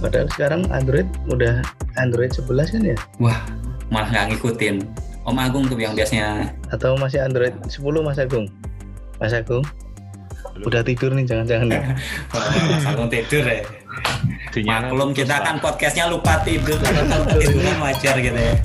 Padahal sekarang Android udah Android 11 kan ya? Wah, malah nggak ngikutin. Om Agung tuh yang biasanya. Atau masih Android 10 Mas Agung? Mas Agung? Udah tidur nih jangan-jangan ya? Mas Agung tidur ya. Sinyalnya Maklum kita kan podcastnya lupa tidur. Kalau lupa tidur kan wajar gitu ya.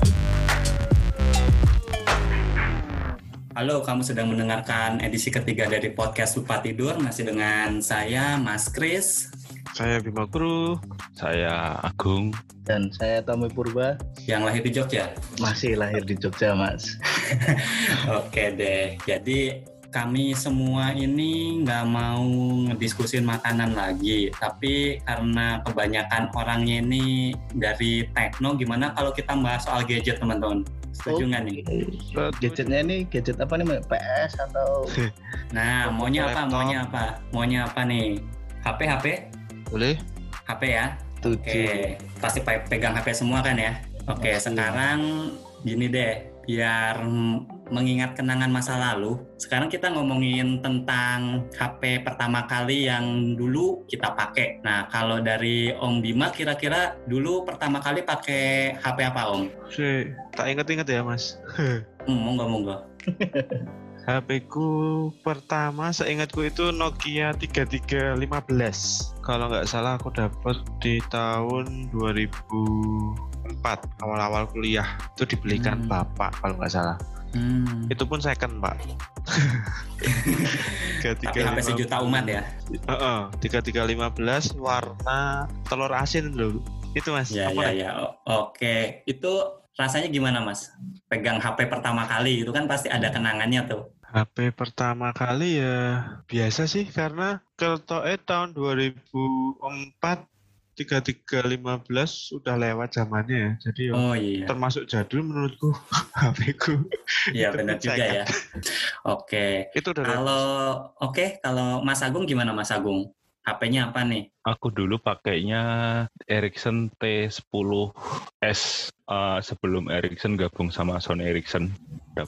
Halo, kamu sedang mendengarkan edisi ketiga dari podcast Lupa Tidur masih dengan saya Mas Kris Saya Bima Guru, saya Agung. Dan saya Tommy Purba yang lahir di Jogja. masih lahir di Jogja Mas. Oke deh, jadi kami semua ini nggak mau ngediskusin makanan lagi, tapi karena kebanyakan orangnya ini dari tekno, gimana kalau kita bahas soal gadget teman-teman? Setuju nggak nih? Gadgetnya ini gadget apa nih? PS atau Nah, maunya apa? Maunya apa? Maunya apa nih? HP, HP, Boleh? HP ya. tujuh? Oke, pasti pe- pegang HP semua kan ya? Oke, Pasti. sekarang gini deh, biar mengingat kenangan masa lalu. Sekarang kita ngomongin tentang HP pertama kali yang dulu kita pakai. Nah, kalau dari Om Bima, kira-kira dulu pertama kali pakai HP apa Om? Si, tak inget-inget ya mas. Hmm, monggo monggo. HP ku pertama seingatku itu Nokia 3315. Kalau nggak salah aku dapat di tahun 2004 awal-awal kuliah. Itu dibelikan Hmm. bapak kalau nggak salah. Hmm. Itu pun second pak. Tapi HP sejuta umat ya? Heeh, 3315 warna telur asin dulu. Itu mas. Ya, ya, ya. Oke, itu rasanya gimana Mas? Pegang HP pertama kali itu kan pasti ada kenangannya tuh. HP pertama kali ya biasa sih karena keltoe tahun 2004 3315 sudah lewat zamannya ya. Jadi ya Oh iya, termasuk jadul menurutku HP ku. iya benar juga ya. Oke, Itu udah kalau oke kalau Mas Agung gimana Mas Agung? HP-nya apa nih? Aku dulu pakainya Ericsson T10S eh, sebelum Ericsson gabung sama Sony Ericsson.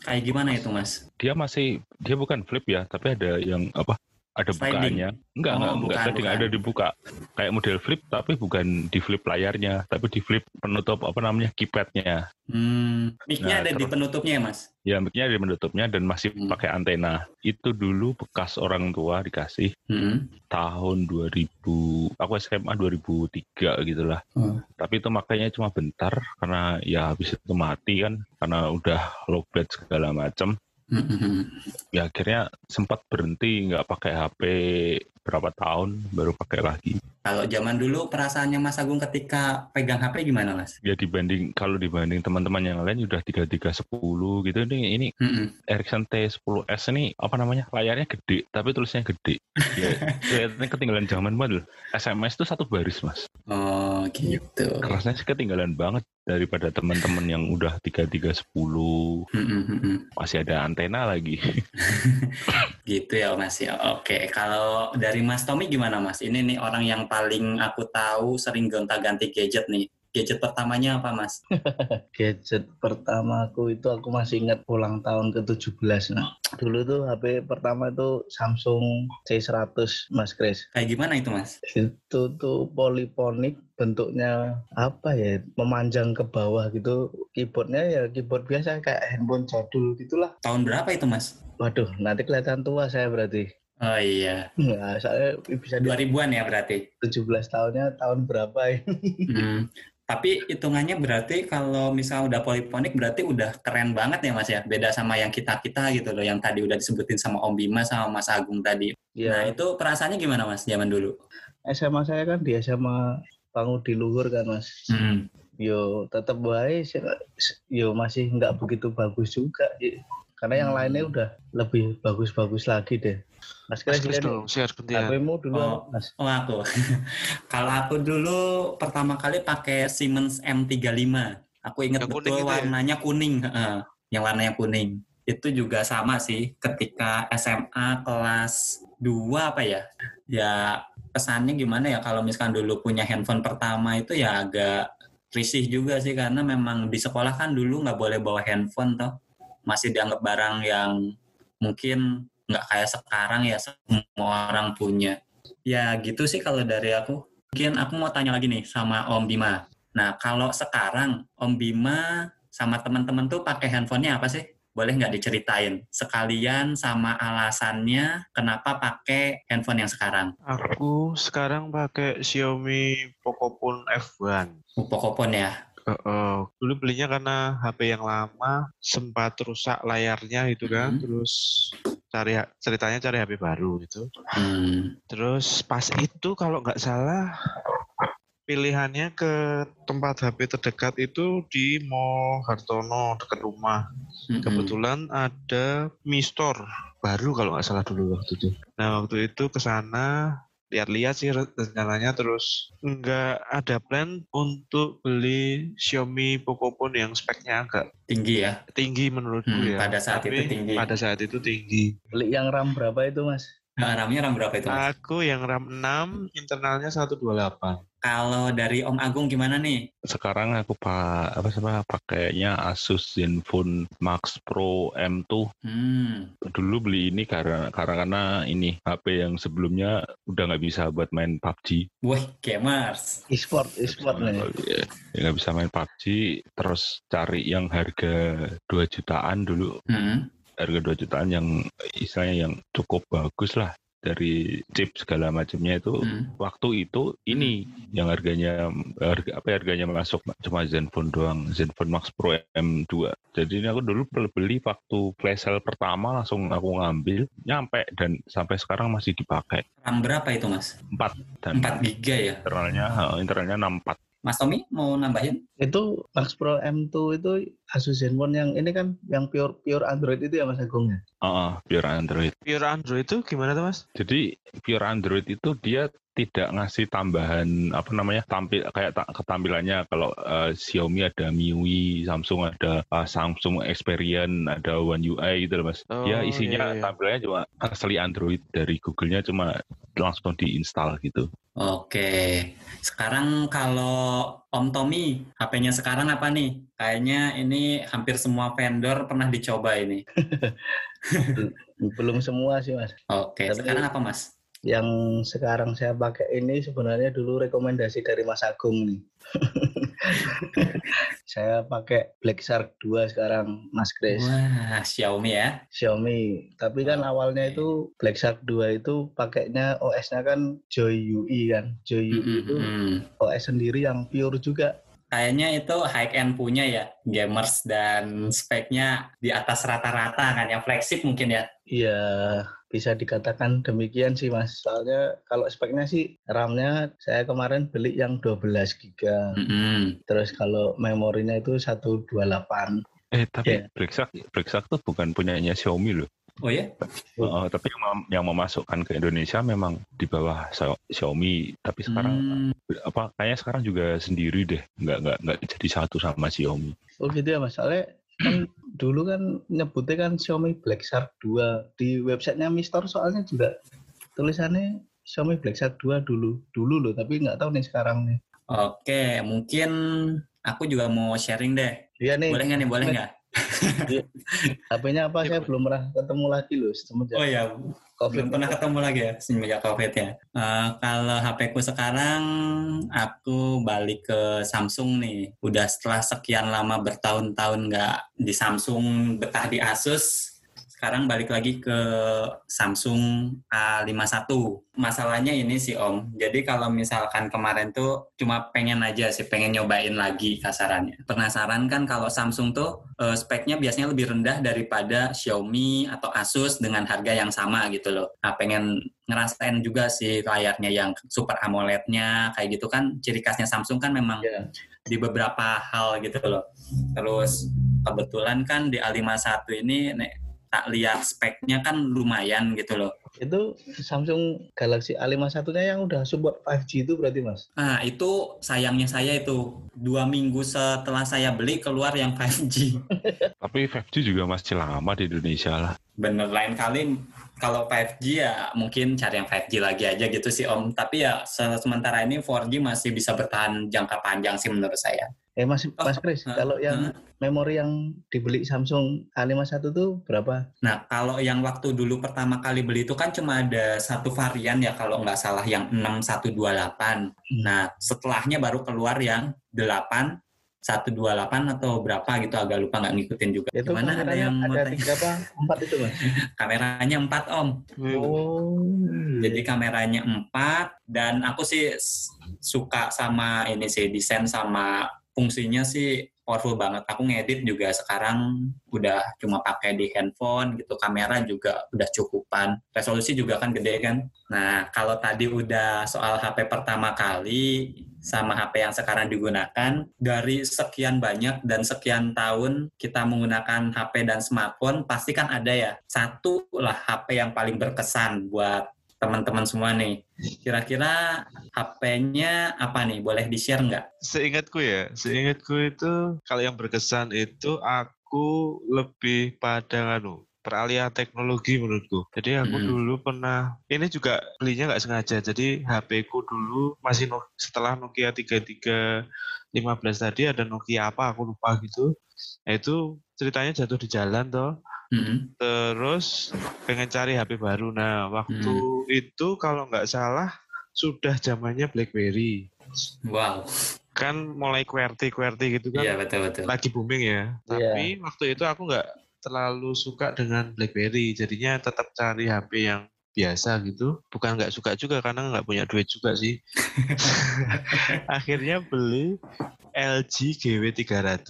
Kayak gimana itu Mas? Dia masih dia bukan flip ya, tapi ada yang apa? Ada Sliding? bukaannya. Enggak, Oh, enggak, enggak bukan, sliding, bukan. ada dibuka. Kayak model flip tapi bukan di flip layarnya, tapi di flip penutup apa namanya? keypadnya. Hmm, mic-nya Nah, ada di penutupnya ya Mas? Ya, mic-nya ada menutupnya dan masih Hmm. pakai antena. Itu dulu bekas orang tua dikasih Hmm. tahun 2000 aku SMA 2003 gitulah Hmm. tapi itu makanya cuma bentar karena ya habis itu mati kan karena udah lowbat segala macam. Ya akhirnya sempat berhenti nggak pakai HP berapa tahun baru pakai lagi Kalau zaman dulu perasaannya Mas Agung ketika pegang HP gimana Mas? ya dibanding kalau dibanding teman-teman yang lain udah 3310 gitu ini ini Hmm, hmm. Ericsson T10s ini apa namanya layarnya gede tapi tulisnya gede ya kelihatannya ketinggalan zaman banget loh SMS itu satu baris mas Oh gitu. kerasnya sih ketinggalan banget daripada teman-teman yang udah 3310 Hmm, hmm, hmm, hmm. masih ada antena lagi. Gitu ya Mas ya. Oke, kalau dari Mas Tommy gimana Mas? Ini nih orang yang paling aku tahu sering gonta-ganti gadget nih. Gadget pertamanya apa Mas? Gadget pertama aku itu aku masih ingat ulang tahun ke-17 nah. Dulu tuh HP pertama itu Samsung C100 Mas Kris. Kayak gimana itu Mas? Itu tuh poliponik bentuknya apa ya memanjang ke bawah gitu keyboardnya ya keyboard biasa kayak handphone jadul gitulah Tahun berapa itu Mas? waduh nanti kelihatan tua saya berarti Oh iya, Nah, saya bisa di 2000-an ya berarti. 17 tahunnya tahun berapa ya Hmm. Tapi hitungannya berarti kalau misalnya udah poliponik berarti udah keren banget ya Mas ya. Beda sama yang kita-kita gitu loh yang tadi udah disebutin sama Om Bima sama Mas Agung tadi. Nah, ya itu perasaannya gimana Mas zaman dulu? SMA saya kan di SMA Pangudi Luhur kan mas Hmm. yo tetap baik yo masih nggak begitu bagus juga. Karena yang Hmm. lainnya udah lebih bagus-bagus lagi deh mas Kris share gantian. HP-mu dulu Oh. mas Oh aku. Kalau aku dulu pertama kali pakai Siemens M35. Aku ingat Yang betul itu ya? warnanya kuning, heeh. yang warnanya kuning. Itu juga sama sih ketika SMA kelas 2 apa ya? Ya pesannya gimana ya kalau misalkan dulu punya handphone pertama itu ya agak risih juga sih karena memang di sekolah kan dulu nggak boleh bawa handphone toh. Masih dianggap barang yang mungkin nggak kayak sekarang ya semua orang punya. Ya gitu sih kalau dari aku. Mungkin aku mau tanya lagi nih sama Om Bima. Nah, kalau sekarang Om Bima sama teman-teman tuh pakai handphonenya apa sih? Boleh nggak diceritain? Sekalian sama alasannya kenapa pakai handphone yang sekarang? Aku sekarang pakai Xiaomi Pocophone F1. Uh, Pocophone ya? Uh, dulu belinya karena HP yang lama sempat rusak layarnya gitu kan, Hmm. terus cari ceritanya cari HP baru gitu. Hmm. Terus pas itu kalau nggak salah pilihannya ke tempat HP terdekat itu di Mall Hartono dekat rumah. Mm-mm. Kebetulan ada Mi Store baru kalau nggak salah dulu waktu itu. Nah waktu itu ke sana lihat-lihat sih rencananya terus nggak ada plan untuk beli Xiaomi Pocophone yang speknya agak tinggi ya? tinggi menurutku Hmm, ya. pada saat Tapi itu tinggi. Pada saat itu tinggi. Beli yang RAM berapa itu mas? Nah, RAM-nya RAM berapa itu? Mas? Aku yang RAM 6, internalnya 128. Kalau dari Om Agung gimana nih? Sekarang aku pak apa sih Pak, pakainya Asus Zenfone Max Pro M2. Hmm. Dulu beli ini karena karena karena ini HP yang sebelumnya udah nggak bisa buat main PUBG. Wah, gamers. E-sport, e-sport nih. Ya, ya nggak bisa main PUBG, terus cari yang harga 2 jutaan dulu Hmm. Harga 2 jutaan yang istilahnya yang cukup bagus lah dari chip segala macamnya itu Hmm. waktu itu ini yang harganya harga apa ya, harganya masuk cuma Zenfone doang Zenfone Max Pro M2 jadi ini aku dulu beli waktu flash sale pertama langsung aku ngambil nyampe dan sampai sekarang masih dipakai RAM berapa itu, Mas? 4 dan 4 giga ya? internalnya internalnya 64 Mas Tommy mau nambahin? Itu Max Pro M2 itu Asus Zenfone yang ini kan yang pure pure Android itu ya Mas Agung ya? Heeh, pure Android Pure Android itu gimana tuh mas? Jadi pure Android itu dia tidak ngasih tambahan apa namanya tampil kayak ta- ketampilannya kalau eh, Xiaomi ada MIUI, Samsung ada eh, Samsung Experience, ada One UI gitu loh mas. dia Oh, isinya iya, iya. tampilannya cuma asli Android dari Google-nya cuma langsung diinstal gitu. Oke. Sekarang kalau Om Tommy, HP-nya sekarang apa nih? Kayaknya ini hampir semua vendor pernah dicoba ini. Belum semua sih Mas. Oke, Tapi- sekarang apa Mas? Yang sekarang saya pakai ini sebenarnya dulu rekomendasi dari Mas Agung nih. saya pakai Black Shark 2 sekarang Mas Chris. Wah, Xiaomi ya? Xiaomi. Tapi kan awalnya itu Black Shark 2 itu pakainya OS-nya kan Joy UI kan. Joy UI itu Mm-mm. OS sendiri yang pure juga. Kayaknya itu high end punya ya, gamers dan speknya di atas rata-rata kan, yang flagship mungkin ya. Iya, bisa dikatakan demikian sih Mas. Soalnya kalau speknya sih RAM-nya saya kemarin beli yang 12 GB. Mm-mm. Terus kalau memorinya itu 128. Eh tapi. Blackshark, Blackshark tuh bukan punyanya Xiaomi loh. Oh ya? Oh, tapi yang, mem- yang memasukkan ke Indonesia memang di bawah Xiaomi. Tapi sekarang Hmm, apa kayaknya sekarang juga sendiri deh, nggak nggak nggak jadi satu sama Xiaomi. Oh gitu ya Mas. Soalnya kan dulu kan nyebutnya kan Xiaomi Black Shark 2 di websitenya Mister soalnya juga tulisannya Xiaomi Black Shark 2 dulu dulu loh tapi nggak tahu nih sekarang nih Oke, mungkin aku juga mau sharing deh. iya nih Boleh nggak nih? Boleh nggak? HP-nya apa saya belum pernah ketemu lagi loh semenjak Oh ya, COVID belum pernah ketemu lagi ya semenjak COVID ya. Eh, kalau HP ku sekarang, aku balik ke Samsung nih. Udah setelah sekian lama bertahun-tahun nggak di Samsung, betah di Asus, sekarang balik lagi ke Samsung A51. Masalahnya ini sih Om, jadi kalau misalkan kemarin tuh cuma pengen aja sih, pengen nyobain lagi kasarannya. Penasaran kan kalau Samsung tuh eh, speknya biasanya lebih rendah daripada Xiaomi atau Asus dengan harga yang sama gitu loh. Nah pengen ngerasain juga sih layarnya yang Super AMOLED-nya kayak gitu kan ciri khasnya Samsung kan memang Iya. di beberapa hal gitu loh. Terus kebetulan kan di A51 ini nek, tak lihat speknya kan lumayan gitu loh. itu Samsung Galaxy A51 nya yang udah support 5G itu berarti Mas Nah itu sayangnya saya itu dua minggu setelah saya beli keluar yang 5G. Tapi 5G juga masih lama di Indonesia lah. Bener lain kali kalau 5G ya mungkin cari yang 5G lagi aja gitu sih Om. Tapi ya se- sementara ini 4G masih bisa bertahan jangka panjang sih menurut saya. Eh Mas Oh, Mas Kris, uh, kalau yang uh. memori yang dibeli Samsung A51 tuh berapa? Nah, kalau yang waktu dulu pertama kali beli itu kan cuma ada satu varian ya kalau nggak salah yang 6128. Nah, setelahnya baru keluar yang 8128 atau berapa gitu agak lupa nggak ngikutin juga. Itu Gimana ada yang ada tiga apa? Empat itu Mas. Kameranya 4 Om. Oh. Jadi kameranya 4 dan aku sih suka sama ini sih desain sama fungsinya sih powerful banget. Aku ngedit juga sekarang udah cuma pakai di handphone gitu. Kamera juga udah cukupan. Resolusi juga kan gede kan. Nah, kalau tadi udah soal HP pertama kali sama HP yang sekarang digunakan, dari sekian banyak dan sekian tahun kita menggunakan HP dan smartphone, pasti kan ada ya satu lah HP yang paling berkesan buat teman-teman semua nih. Kira-kira HP-nya apa nih? Boleh di-share nggak? Seingatku ya, seingatku itu kalau yang berkesan itu aku lebih pada anu peralihan teknologi menurutku. Jadi aku Hmm. dulu pernah ini juga belinya nggak sengaja. Jadi HP ku dulu masih no- setelah Nokia 3315 tadi ada Nokia apa aku lupa gitu. Nah, itu ceritanya jatuh di jalan toh. Mm-mm. Terus pengen cari HP baru. Nah, waktu itu kalau nggak salah sudah zamannya BlackBerry. Wow. Kan mulai QWERTY-QWERTY gitu kan Iya, betul-betul. lagi booming ya. Iya. Tapi waktu itu aku nggak terlalu suka dengan BlackBerry. Jadinya tetap cari HP yang biasa gitu. Bukan nggak suka juga karena nggak punya duit juga sih. Akhirnya beli LG GW300.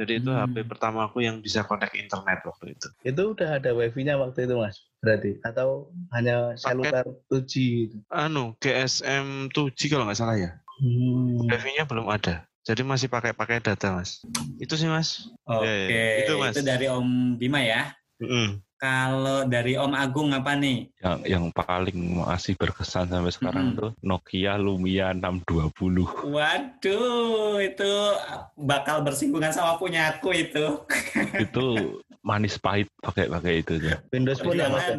Jadi itu Hmm. HP pertama aku yang bisa connect internet waktu itu. Itu udah ada wifi-nya waktu itu Mas, berarti atau hanya seluler 2G gitu. Anu, GSM 2G kalau nggak salah ya. Hmm. Wifi-nya belum ada. Jadi masih pakai pakai data mas. Itu sih mas. Oke, Ya, ya. Itu, Mas. dari Om Bima ya. Mm-mm. Kalau dari Om Agung apa nih? Yang yang paling masih berkesan sampai sekarang Mm-mm. tuh Nokia Lumia 620. Waduh, itu bakal bersinggungan sama punya aku itu. itu manis pahit pakai pakai itu ya. Windows Phone ya Mas. ya?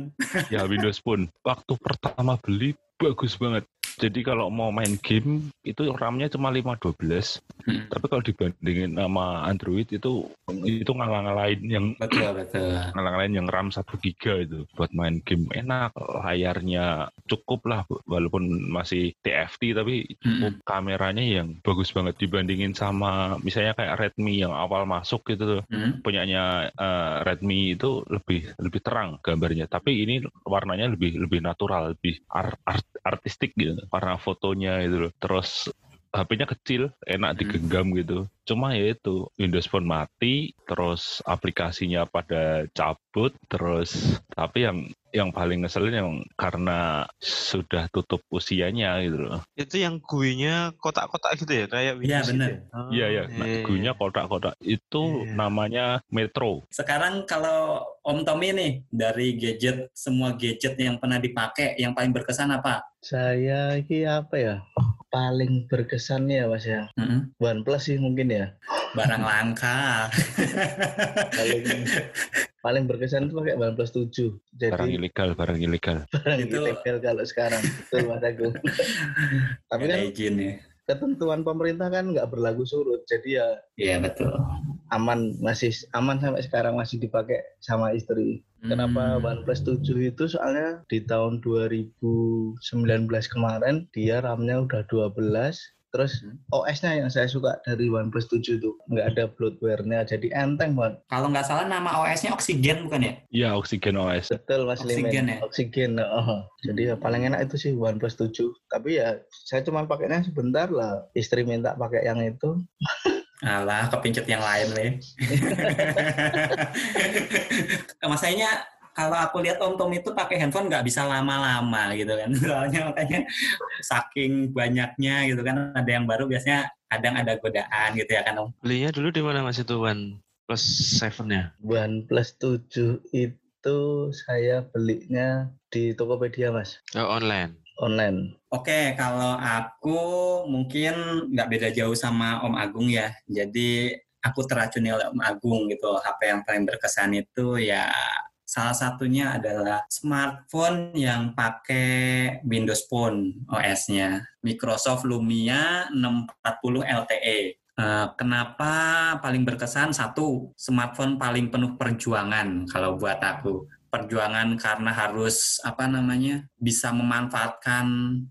Ya Windows Phone. Waktu pertama beli bagus banget. Jadi kalau mau main game itu RAM-nya cuma 512. Hmm, Tapi kalau dibandingin sama Android itu itu ngalah-ngalahin yang Betul, betul. ngalah-ngalahin yang RAM 1 giga itu buat main game enak. Layarnya cukup lah walaupun masih TFT tapi cukup kameranya yang bagus banget dibandingin sama misalnya kayak Redmi yang awal masuk gitu tuh Hmm, punyanya eh, Redmi itu lebih lebih terang gambarnya tapi ini warnanya lebih lebih natural lebih ar- art- artistik gitu warna fotonya itu loh. Terus HP-nya kecil enak Hmm. digenggam gitu cuma ya itu Windows Phone mati terus aplikasinya pada cabut terus tapi yang yang paling ngeselin yang karena sudah tutup usianya gitu loh Itu yang GUI-nya kotak-kotak gitu ya kayak Iya, Windows gitu bener. ya? Oh, Iya ya, nah, iya, gurunya iya. kotak-kotak itu Iya. namanya Metro. Sekarang kalau Om Tommy nih, dari gadget, semua gadget yang pernah dipakai, yang paling berkesan apa? Saya ini apa ya? Paling berkesannya ya Mas ya. Mm-mm. OnePlus sih mungkin ya. Barang langka. Paling paling berkesan itu pakai OnePlus 7. Barang Jadi ilegal, barang ilegal. barang Itu- ilegal kalau sekarang. Betul Mas Agung. Tapi kan izin ya. ketentuan pemerintah kan nggak berlaku surut. Jadi ya Iya, betul. Aman masih aman sampai sekarang masih dipakai sama istri. Kenapa Hmm. OnePlus 7 itu soalnya di tahun 2019 kemarin dia RAM-nya udah 12 terus Hmm. OS-nya yang saya suka dari OnePlus 7 itu nggak ada bloatware-nya jadi enteng banget. Kalau nggak salah nama OS-nya Oxygen bukan ya? Iya, Oxygen OS. Betul Mas Oksigen Limen. ya? Oksigen. Oh. Jadi ya paling enak itu sih OnePlus 7. Tapi ya saya cuma pakainya sebentar lah. Istri minta pakai yang itu. Alah, kepincet yang lain nih. Masanya kalau aku lihat Om Tom itu pakai handphone nggak bisa lama-lama gitu kan. Soalnya makanya saking banyaknya gitu kan. Ada yang baru biasanya kadang ada godaan gitu ya kan Om. Belinya dulu di mana mas itu One Plus Seven-nya? OnePlus 7 itu saya belinya di Tokopedia Mas. Oh, online. Online. Oke, kalau aku mungkin nggak beda jauh sama Om Agung ya. Jadi aku teracuni oleh Om Agung gitu. HP yang paling berkesan itu ya salah satunya adalah smartphone yang pakai Windows Phone OS-nya. Microsoft Lumia 640 LTE. Eh, kenapa paling berkesan? Satu, smartphone paling penuh perjuangan kalau buat aku. Perjuangan karena harus apa namanya bisa memanfaatkan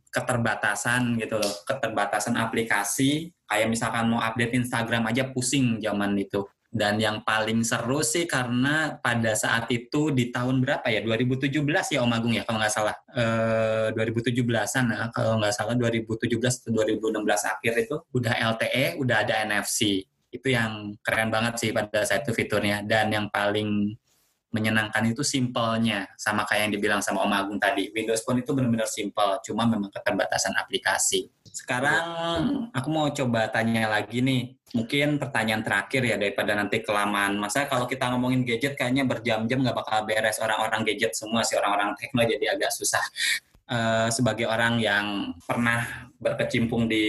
keterbatasan gitu loh, keterbatasan aplikasi. Kayak misalkan mau update Instagram aja pusing zaman itu. Dan yang paling seru sih karena pada saat itu di tahun berapa ya? 2017 ya Om Agung ya kalau nggak salah. Eh, 2017-an ya, kalau nggak salah 2017 atau 2016 akhir itu udah LTE, udah ada NFC. Itu yang keren banget sih pada saat itu fiturnya. Dan yang paling menyenangkan itu simpelnya sama kayak yang dibilang sama Om Agung tadi. Windows Phone itu benar-benar simpel, cuma memang keterbatasan aplikasi. Sekarang aku mau coba tanya lagi nih, mungkin pertanyaan terakhir ya daripada nanti kelamaan. Masa kalau kita ngomongin gadget kayaknya berjam-jam nggak bakal beres orang-orang gadget semua sih orang-orang tekno jadi agak susah. Eh, sebagai orang yang pernah berkecimpung di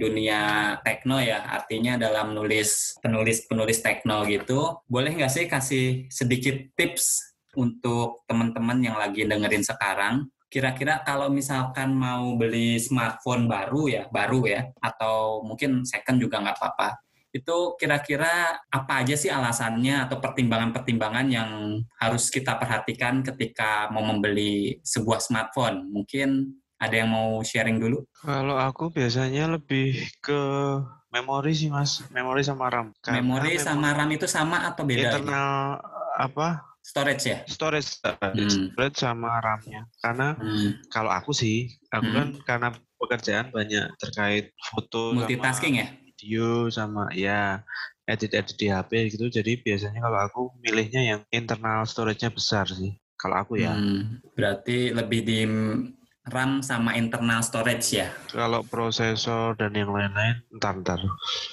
dunia tekno ya, artinya dalam nulis penulis-penulis tekno gitu, boleh nggak sih kasih sedikit tips untuk teman-teman yang lagi dengerin sekarang? Kira-kira kalau misalkan mau beli smartphone baru ya, baru ya, atau mungkin second juga nggak apa-apa itu kira-kira apa aja sih alasannya atau pertimbangan-pertimbangan yang harus kita perhatikan ketika mau membeli sebuah smartphone? Mungkin ada yang mau sharing dulu? Kalau aku biasanya lebih ke memori sih mas, memori sama RAM. Karena memori sama RAM itu sama atau beda? internal apa Storage ya? storage, Hmm. storage sama RAM-nya. Karena Hmm. kalau aku sih, aku Hmm. kan karena pekerjaan banyak terkait foto sama Multitasking ya? video sama ya edit-edit di HP gitu. Jadi biasanya kalau aku milihnya yang internal storage-nya besar sih. Kalau aku ya. Hmm. Berarti lebih di RAM sama internal storage ya? Kalau prosesor dan yang lain-lain, ntar-ntar.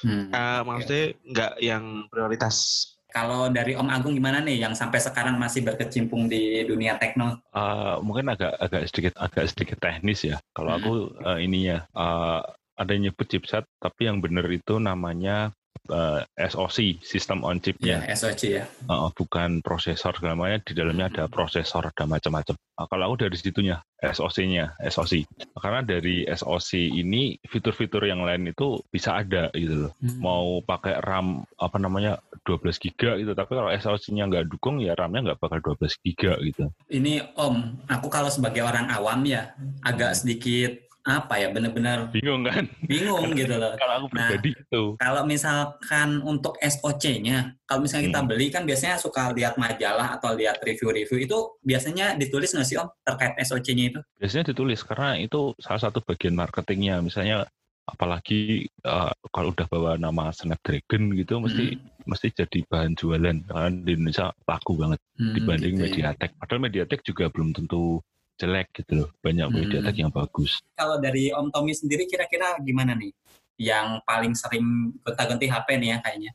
Hmm. Eh, maksudnya nggak yang prioritas. Kalau dari Om Agung gimana nih yang sampai sekarang masih berkecimpung di dunia tekno? Eh, mungkin agak agak sedikit agak sedikit teknis ya. Kalau aku eh, ininya eh, ada yang nyebut chipset, tapi yang benar itu namanya eh, SoC, System on Chip-nya. Ya, SoC ya. Uh, bukan prosesor segala macamnya di dalamnya ada prosesor ada macam-macam. Uh, kalau aku dari situnya SoC-nya SoC karena dari SoC ini fitur-fitur yang lain itu bisa ada gitu loh. Hmm. Mau pakai RAM apa namanya 12 giga gitu tapi kalau SoC-nya nggak dukung ya RAM-nya nggak bakal 12 giga gitu. Ini Om, aku kalau sebagai orang awam ya agak sedikit apa ya benar-benar Bingung kan? bingung gitu loh. kalau aku Nah, pribadi itu. Kalau misalkan untuk SOC-nya, kalau misalnya kita Hmm. beli kan biasanya suka lihat majalah atau lihat review-review itu biasanya ditulis nggak sih Om terkait SOC-nya itu? Biasanya ditulis karena itu salah satu bagian marketingnya. Misalnya apalagi uh, kalau udah bawa nama Snapdragon gitu mesti mesti jadi bahan jualan karena di Indonesia laku banget Hmm, dibanding gitu ya. Mediatek. Padahal Mediatek juga belum tentu jelek gitu loh. Banyak Hmm. Mediatek yang bagus. Kalau dari Om Tommy sendiri kira-kira gimana nih? Yang paling sering gonta-ganti HP nih ya kayaknya.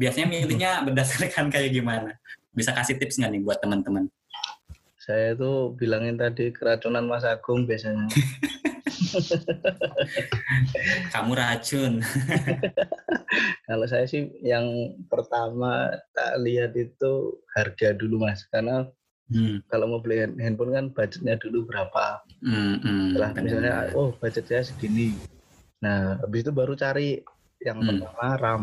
Biasanya milihnya berdasarkan kayak gimana? Bisa kasih tips nggak nih buat teman-teman? Saya itu bilangin tadi keracunan Mas Agung biasanya. Kamu racun. Kalau saya sih yang pertama tak lihat itu harga dulu Mas. Karena Hmm, kalau mau beli hand- handphone kan budgetnya dulu berapa. hmm, hmm, Setelah misalnya oh budget saya segini. Nah, habis itu baru cari yang Hmm. pertama RAM.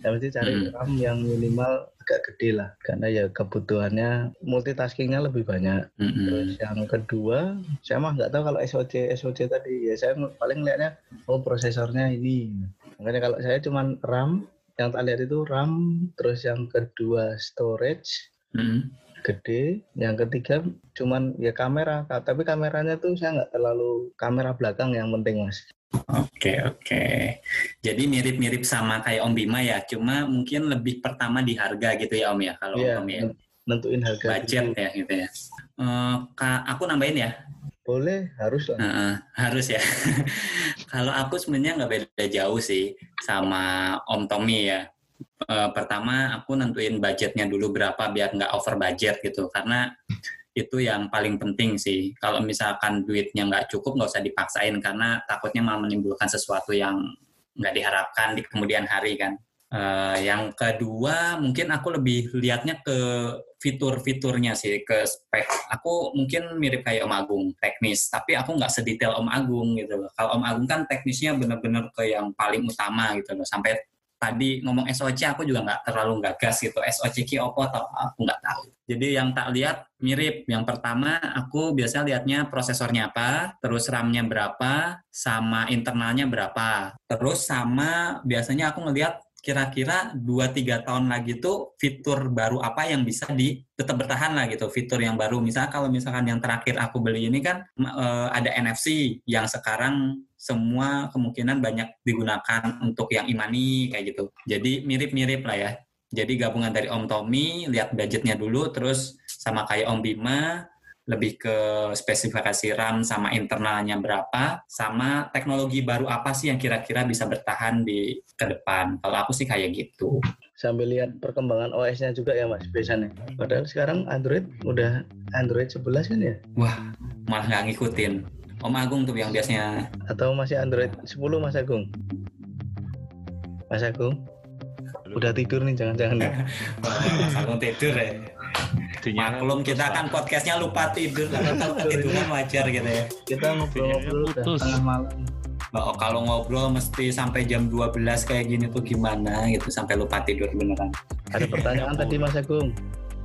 Yang mesti cari Hmm. RAM yang minimal agak gede lah. Karena ya kebutuhannya multitaskingnya lebih banyak. Hmm, hmm. Terus yang kedua, saya mah nggak tahu kalau SOC SOC tadi ya saya paling lihatnya oh prosesornya ini. Makanya kalau saya cuman RAM, yang tak lihat itu RAM, terus yang kedua storage Hmm. Gede, yang ketiga cuman ya kamera, Ka- tapi kameranya tuh saya nggak terlalu kamera belakang yang penting mas. Oke oke. Jadi mirip-mirip sama kayak Om Bima ya, cuma mungkin lebih pertama di harga gitu ya Om ya kalau Iya, Om ya. nen- nentuin harga Budget dulu. ya gitu ya. Eh, Kak, aku nambahin ya. Boleh, harus lah. Heeh, harus ya. kalau aku sebenarnya nggak beda jauh sih sama Om Tommy ya. Eh, pertama aku nentuin budgetnya dulu berapa biar nggak over budget gitu. Karena itu yang paling penting sih. Kalau misalkan duitnya nggak cukup nggak usah dipaksain karena takutnya malah menimbulkan sesuatu yang nggak diharapkan di kemudian hari kan. Eh, yang kedua mungkin aku lebih lihatnya ke fitur-fiturnya sih ke spek. Aku mungkin mirip kayak Om Agung teknis tapi aku nggak sedetail Om Agung gitu loh. Kalau Om Agung kan teknisnya bener-bener ke yang paling utama gitu loh. Sampai tadi ngomong SOC aku juga nggak terlalu gagas gitu. SOC ki opo atau aku nggak tahu. Jadi yang tak lihat mirip. Yang pertama aku biasanya lihatnya prosesornya apa, terus RAM-nya berapa, sama internalnya berapa. Terus sama biasanya aku ngelihat kira-kira 2-3 tahun lagi tuh fitur baru apa yang bisa di tetap bertahan lah gitu fitur yang baru. Misalnya kalau misalkan yang terakhir aku beli ini kan uh, ada NFC yang sekarang semua kemungkinan banyak digunakan untuk yang imani kayak gitu. Jadi mirip-mirip lah ya. Jadi gabungan dari Om Tommy lihat budgetnya dulu terus sama kayak Om Bima lebih ke spesifikasi RAM sama internalnya berapa, sama teknologi baru apa sih yang kira-kira bisa bertahan di ke depan. Kalau aku sih kayak gitu. Sambil lihat perkembangan OS-nya juga ya mas, biasanya. Padahal sekarang Android udah Android 11 kan ya? Wah, malah nggak ngikutin. Om Agung tuh yang biasanya. Atau masih Android 10 Mas Agung? Mas Agung? Udah tidur nih jangan-jangan ya? Mas Agung tidur ya. Maklum kita kan podcastnya lupa tidur, kalau ketiduran wajar gitu ya. Kita ngobrol-ngobrol tengah malam. Oh, kalau ngobrol mesti sampai jam 12 kayak gini tuh gimana gitu sampai lupa tidur beneran. Ada pertanyaan tadi Mas Agung.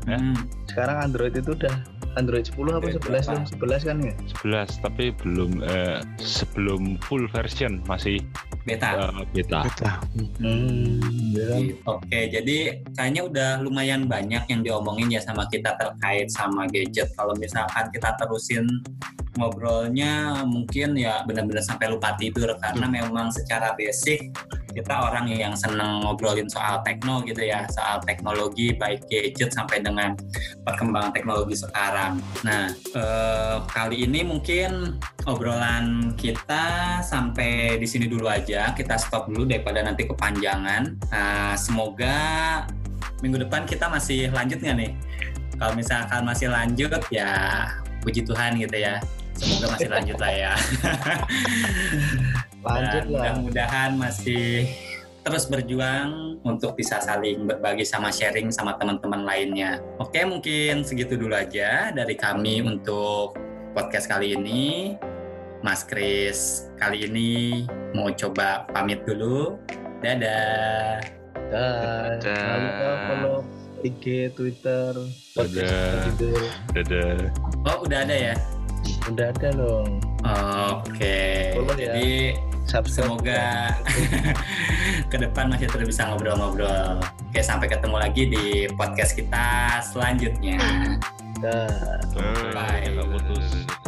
Hmm. Sekarang Android itu udah Android 10 apa 11 kan? 11 kan ya? 11 tapi belum eh, sebelum full version masih Beta. eh, beta. Beta. Hmm, ya kan? Oke, jadi kayaknya udah lumayan banyak yang diomongin ya sama kita terkait sama gadget. Kalau misalkan kita terusin ngobrolnya mungkin ya benar-benar sampai lupa tidur karena memang secara basic kita orang yang seneng ngobrolin soal tekno gitu ya, soal teknologi baik gadget sampai dengan perkembangan teknologi sekarang. Nah, eh, kali ini mungkin obrolan kita sampai di sini dulu aja. Kita stop dulu daripada nanti kepanjangan. Nah, semoga minggu depan kita masih lanjut nggak nih? Kalau misalkan masih lanjut ya puji Tuhan gitu ya. Semoga masih lanjut lah ya. Lanjut Dan lah. mudah-mudahan masih terus berjuang untuk bisa saling berbagi sama sharing sama teman-teman lainnya. Oke, mungkin segitu dulu aja dari kami untuk podcast kali ini. Mas Kris kali ini mau coba pamit dulu. Dadah. Dadah. jangan lupa follow IG, Twitter, podcast Dadah. Dadah. Oh, udah ada ya? Udah ada dong. Oke. Follow ya. Subscribe. semoga ke depan masih terus bisa ngobrol-ngobrol. Oke, sampai ketemu lagi di podcast kita selanjutnya. Dah. Bye. Nggak putus.